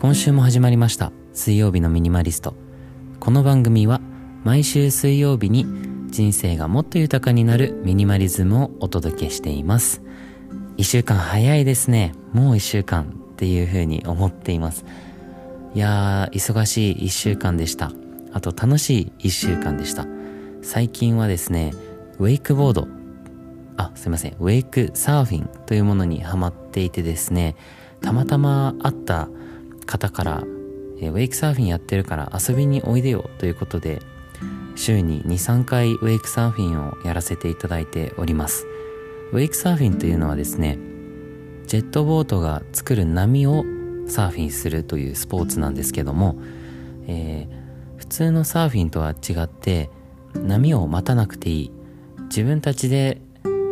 今週も始まりました。水曜日のミニマリスト。この番組は毎週水曜日に人生がもっと豊かになるミニマリズムをお届けしています。一週間早いですね。もう一週間っていう風に思っています。いやー忙しい一週間でした。あと楽しい一週間でした。最近はですねウェイクボード。あすいません。ウェイクサーフィンというものにハマっていてですねたまたま会った方からえウェイクサーフィンやってるから遊びにおいでよということで週に23回ウェイクサーフィンをやらせていただいております。ウェイクサーフィンというのはですねジェットボートが作る波をサーフィンするというスポーツなんですけども、えー、普通のサーフィンとは違って波を待たなくていい。自分たちで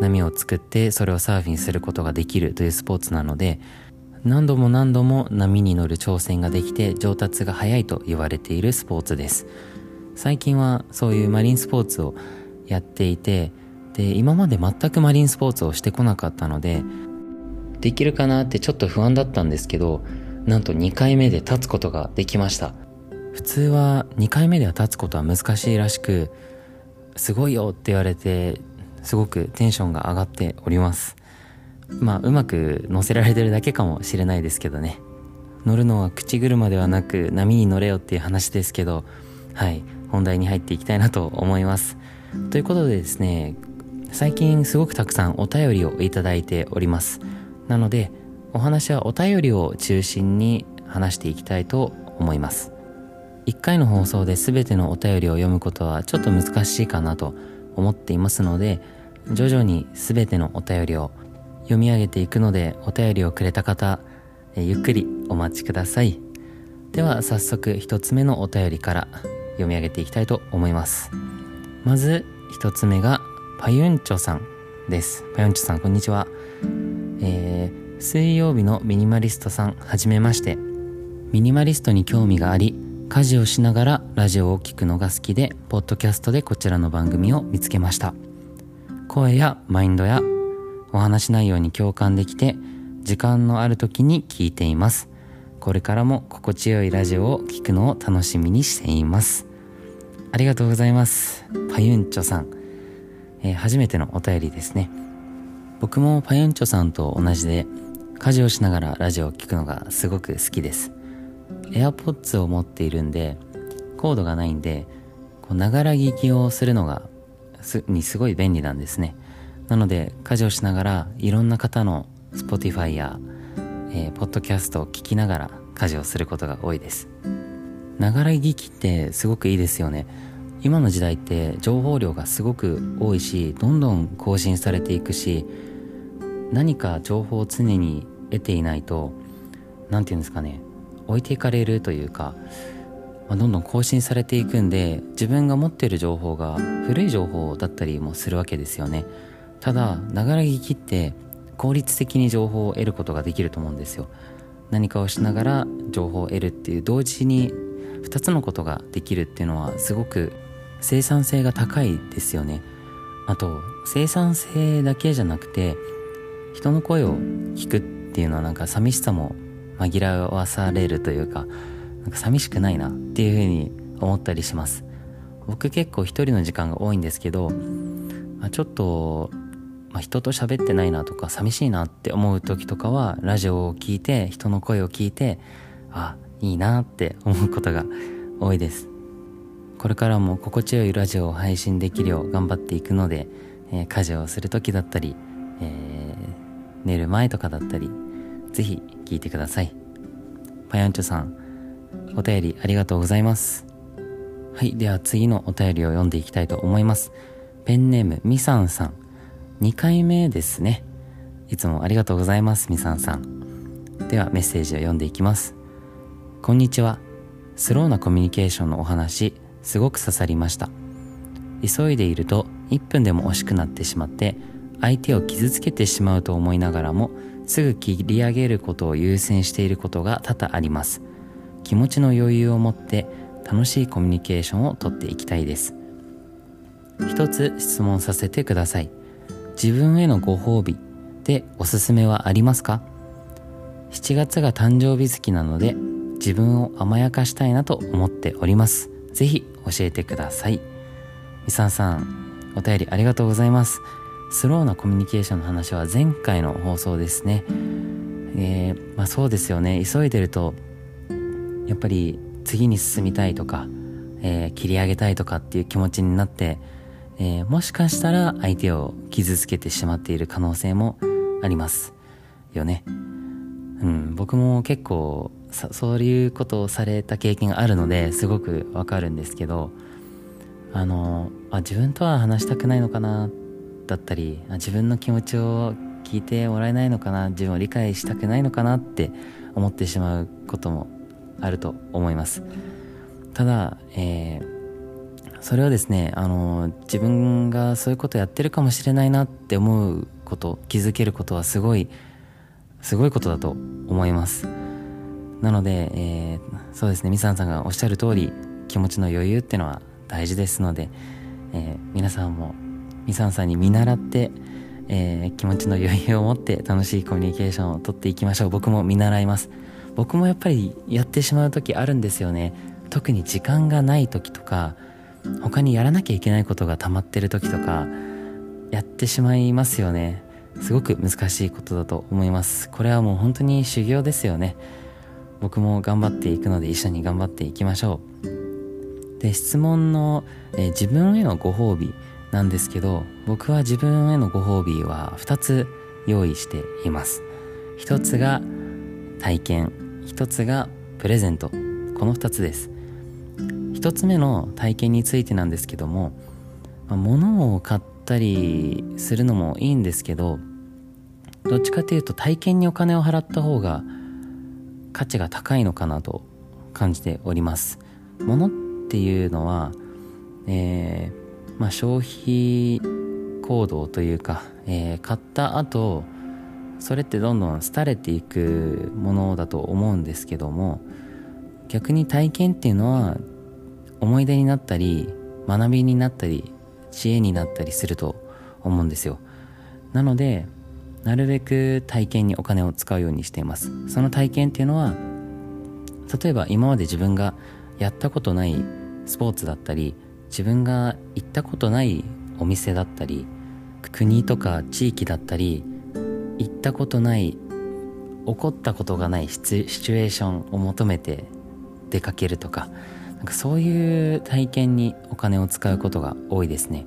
波を作ってそれをサーフィンすることができるというスポーツなので何度も何度も波に乗る挑戦ができて上達が早いと言われているスポーツです。最近はそういうマリンスポーツをやっていてで今まで全くマリンスポーツをしてこなかったのでできるかなってちょっと不安だったんですけどなんと2回目で立つことができました。普通は2回目では立つことは難しいらしくすごいよって言われてすごくテンションが上がっております。まあうまく乗せられてるだけかもしれないですけどね。乗るのは口車ではなく波に乗れよっていう話ですけどはい。本題に入っていきたいなと思います。ということでですね最近すごくたくさんお便りをいただいております。なのでお話はお便りを中心に話していきたいと思います。1回の放送で全てのお便りを読むことはちょっと難しいかなと思っていますので徐々に全てのお便りを読み上げていくのでお便りをくれた方ゆっくりお待ちください。では早速1つ目のお便りから読み上げていきたいと思います。まず1つ目がパユンチョさんです。パユンチョさんこんにちは、えー、水曜日のミニマリストさんはじめまして。ミニマリストに興味があり家事をしながらラジオを聴くのが好きでポッドキャストでこちらの番組を見つけました。声やマインドやお話内容に共感できて時間のある時に聞いています。これからも心地よいラジオを聴くのを楽しみにしています。ありがとうございます。パユンチョさん、えー、初めてのお便りですね。僕もパユンチョさんと同じで家事をしながらラジオを聴くのがすごく好きです。AirPods を持っているんでコードがないんでながら聞きをするのがすにすごい便利なんですね。なので家事をしながらいろんな方の Spotify や、えー、ポッドキャストを聞きながら家事をすることが多いです。ながら聞きってすごくいいですよね。今の時代って情報量がすごく多いしどんどん更新されていくし何か情報を常に得ていないと何て言うんですかね置いていかれるというかまあ、どんどん更新されていくんで自分が持ってる情報が古い情報だったりもするわけですよね。ただながら聞きって効率的に情報を得ることができると思うんですよ。何かをしながら情報を得るっていう同時に2つのことができるっていうのはすごく生産性が高いですよね。あと生産性だけじゃなくて人の声を聞くっていうのはなんか寂しさも紛らわされるというかなんか寂しくないなっていうふうに思ったりします。僕結構一人の時間が多いんですけど、まあ、ちょっと、まあ、人と喋ってないなとか寂しいなって思う時とかはラジオを聞いて人の声を聞いてあいいなって思うことが多いですこれからも心地よいラジオを配信できるよう頑張っていくので、えー、家事をする時だったり、えー、寝る前とかだったり是非聞いてくださいパヤンチョさんお便りありがとうございます。はい、では次のお便りを読んでいきたいと思います。ペンネームみさんさん。2回目ですね。いつもありがとうございます、みさんさん。ではメッセージを読んでいきます。こんにちは。スローなコミュニケーションのお話、すごく刺さりました。急いでいると1分でも惜しくなってしまって、相手を傷つけてしまうと思いながらも、すぐ切り上げることを優先していることが多々あります。気持ちの余裕を持って楽しいコミュニケーションをとっていきたいです一つ質問させてください自分へのご褒美でおすすめはありますか？7月が誕生日月なので自分を甘やかしたいなと思っております。是非教えてください。みさんさんお便りありがとうございます。スローなコミュニケーションの話は前回の放送ですね。えー、まあ、そうですよね。急いでるとやっぱり次に進みたいとか、えー、切り上げたいとかっていう気持ちになって、えー、もしかしたら相手を傷つけてしまっている可能性もありますよね。うん、僕も結構そういうことをされた経験があるのですごくわかるんですけどあのあ自分とは話したくないのかなだったり自分の気持ちを聞いてもらえないのかな自分を理解したくないのかなって思ってしまうこともあると思いますただ、えー、それはですねあの自分がそういうことやってるかもしれないなって思うこと気づけることはすごいすごいことだと思います。なので、えー、そうですねミサンさんがおっしゃる通り気持ちの余裕っていうのは大事ですので、えー、皆さんもミサンさんに見習って、えー、気持ちの余裕を持って楽しいコミュニケーションをとっていきましょう。僕も見習います。僕もやっぱりやってしまう時あるんですよね。特に時間がない時とか他にやらなきゃいけないことが溜まってる時とかやってしまいますよね。すごく難しいことだと思います。これはもう本当に修行ですよね。僕も頑張っていくので一緒に頑張っていきましょう。で質問の、えー、自分へのご褒美なんですけど僕は自分へのご褒美は2つ用意しています。1つが体験一つがプレゼント。この2つです。1つ目の体験についてなんですけども、まあ、物を買ったりするのもいいんですけどどっちかというと体験にお金を払った方が価値が高いのかなと感じております。物っていうのは、えー、まあ、消費行動というか、えー、買った後それってどんどん廃れていくものだと思うんですけども逆に体験っていうのは思い出になったり学びになったり知恵になったりすると思うんですよ。なのでなるべく体験にお金を使うようにしています。その体験っていうのは例えば今まで自分がやったことないスポーツだったり自分が行ったことないお店だったり国とか地域だったり行ったことない起こったことがないシチュエーションを求めて出かけるとかかそういう体験にお金を使うことが多いですね。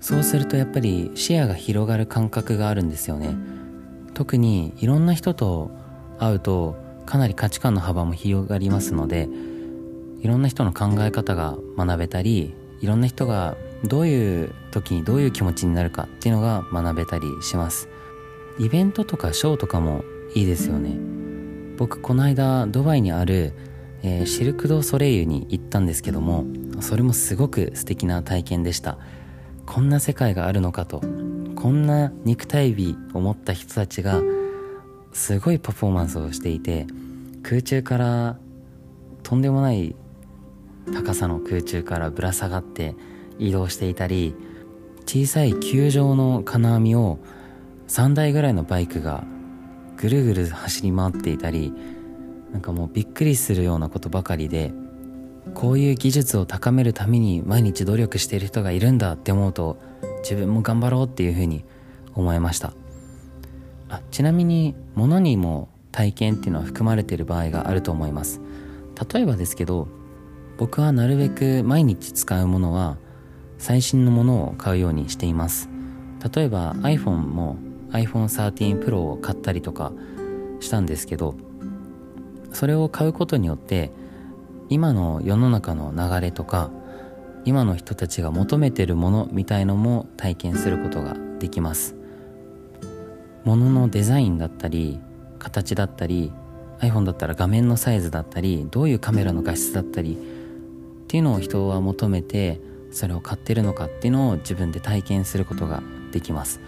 そうするとやっぱり視野が広がる感覚があるんですよね。特にいろんな人と会うとかなり価値観の幅も広がりますのでいろんな人の考え方が学べたりいろんな人がどういう時にどういう気持ちになるかっていうのが学べたりします。イベントとかショーとかもいいですよね。僕この間ドバイにある、えー、シルク・ド・ソレイユに行ったんですけどもそれもすごく素敵な体験でした。こんな世界があるのかとこんな肉体美を持った人たちがすごいパフォーマンスをしていて空中からとんでもない高さの空中からぶら下がって移動していたり小さい球状の金網を3台ぐらいのバイクがぐるぐる走り回っていたりなんかもうびっくりするようなことばかりでこういう技術を高めるために毎日努力している人がいるんだって思うと自分も頑張ろうっていうふうに思いました。あちなみに物にも体験っていうのは含まれている場合があると思います。例えばですけど僕はなるべく毎日使うものは最新のものを買うようにしています。例えば iPhone も iPhone13 Pro を買ったりとかしたんですけどそれを買うことによって今の世の中の流れとか今の人たちが求めてるものみたいのも体験することができます。物のデザインだったり形だったり iPhone だったら画面のサイズだったりどういうカメラの画質だったりっていうのを人は求めてそれを買ってるのかっていうのを自分で体験することができます。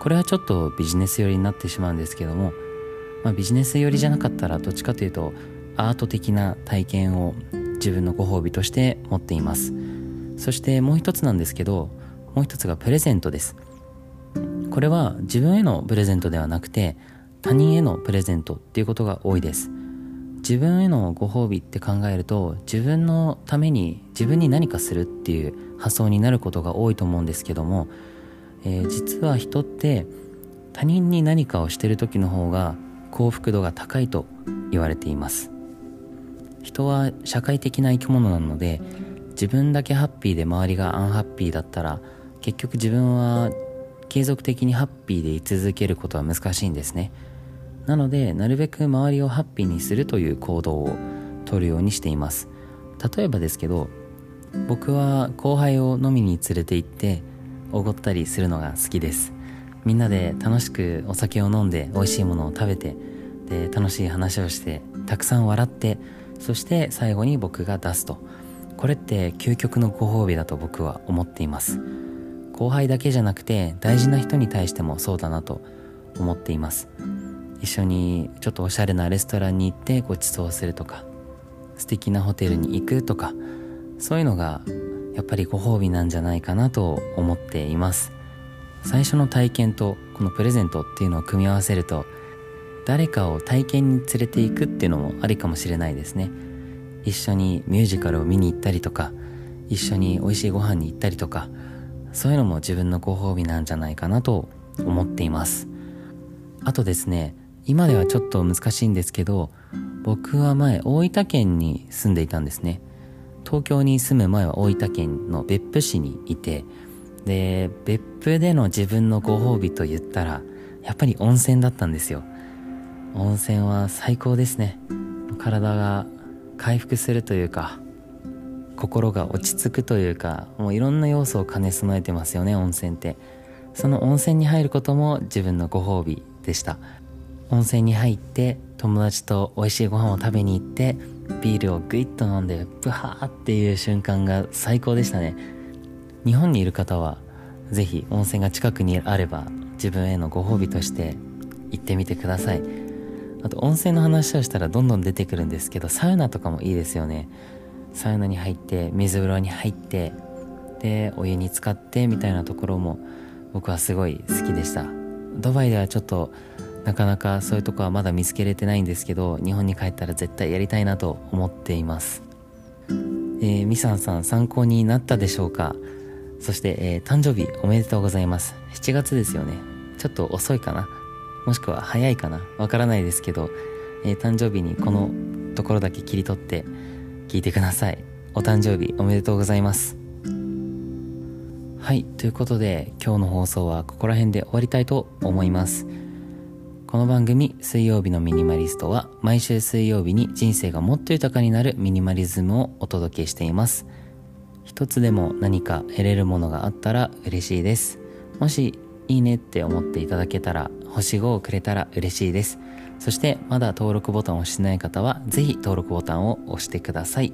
これはちょっとビジネス寄りになってしまうんですけども、まあ、ビジネス寄りじゃなかったらどっちかというとアート的な体験を自分のご褒美として持っています。そしてもう一つなんですけどもう一つがプレゼントです。これは自分へのプレゼントではなくて他人へのプレゼントっていうことが多いです。自分へのご褒美って考えると自分のために自分に何かするっていう発想になることが多いと思うんですけども、えー、実は人って他人に何かをしてる時の方が幸福度が高いと言われています。人は社会的な生き物なので自分だけハッピーで周りがアンハッピーだったら結局自分は継続的にハッピーで居続けることは難しいんですね。なのでなるべく周りをハッピーにするという行動をとるようにしています。例えばですけど僕は後輩を飲みに連れて行っておごったりするのが好きです。みんなで楽しくお酒を飲んで美味しいものを食べてで楽しい話をしてたくさん笑ってそして最後に僕が出すと。これって究極のご褒美だと僕は思っています。後輩だけじゃなくて大事な人に対してもそうだなと思っています。一緒にちょっとおしゃれなレストランに行ってご馳走するとか素敵なホテルに行くとかそういうのがやっぱりご褒美なんじゃないかなと思っています。最初の体験とこのプレゼントっていうのを組み合わせると誰かを体験に連れていくっていうのもありかもしれないですね。一緒にミュージカルを見に行ったりとか一緒に美味しいご飯に行ったりとかそういうのも自分のご褒美なんじゃないかなと思っています。あとですね今ではちょっと難しいんですけど僕は前大分県に住んでいたんですね。東京に住む前は大分県の別府市にいてで別府での自分のご褒美と言ったらやっぱり温泉だったんですよ。温泉は最高ですね。体が回復するというか心が落ち着くというかもういろんな要素を兼ね備えてますよね温泉って。その温泉に入ることも自分のご褒美でした。温泉に入って友達と美味しいご飯を食べに行ってビールをグイッと飲んでブハーっていう瞬間が最高でしたね。日本にいる方は是非温泉が近くにあれば自分へのご褒美として行ってみてください。あと温泉の話をしたらどんどん出てくるんですけどサウナとかもいいですよね。サウナに入って水風呂に入ってでお湯に浸かってみたいなところも僕はすごい好きでした。ドバイではちょっとなかなかそういうとこはまだ見つけれてないんですけど日本に帰ったら絶対やりたいなと思っています。えー、ミサンさん参考になったでしょうか？そして、えー、誕生日おめでとうございます。7月ですよね。ちょっと遅いかな。もしくは早いかな。わからないですけど、えー、誕生日にこのところだけ切り取って聞いてください。お誕生日おめでとうございます。はいということで今日の放送はここら辺で終わりたいと思います。この番組水曜日のミニマリストは毎週水曜日に人生がもっと豊かになるミニマリズムをお届けしています。一つでも何か得れるものがあったら嬉しいです。もしいいねって思っていただけたら星5をくれたら嬉しいです。そしてまだ登録ボタンを押してない方は是非登録ボタンを押してください。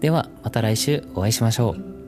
ではまた来週お会いしましょう。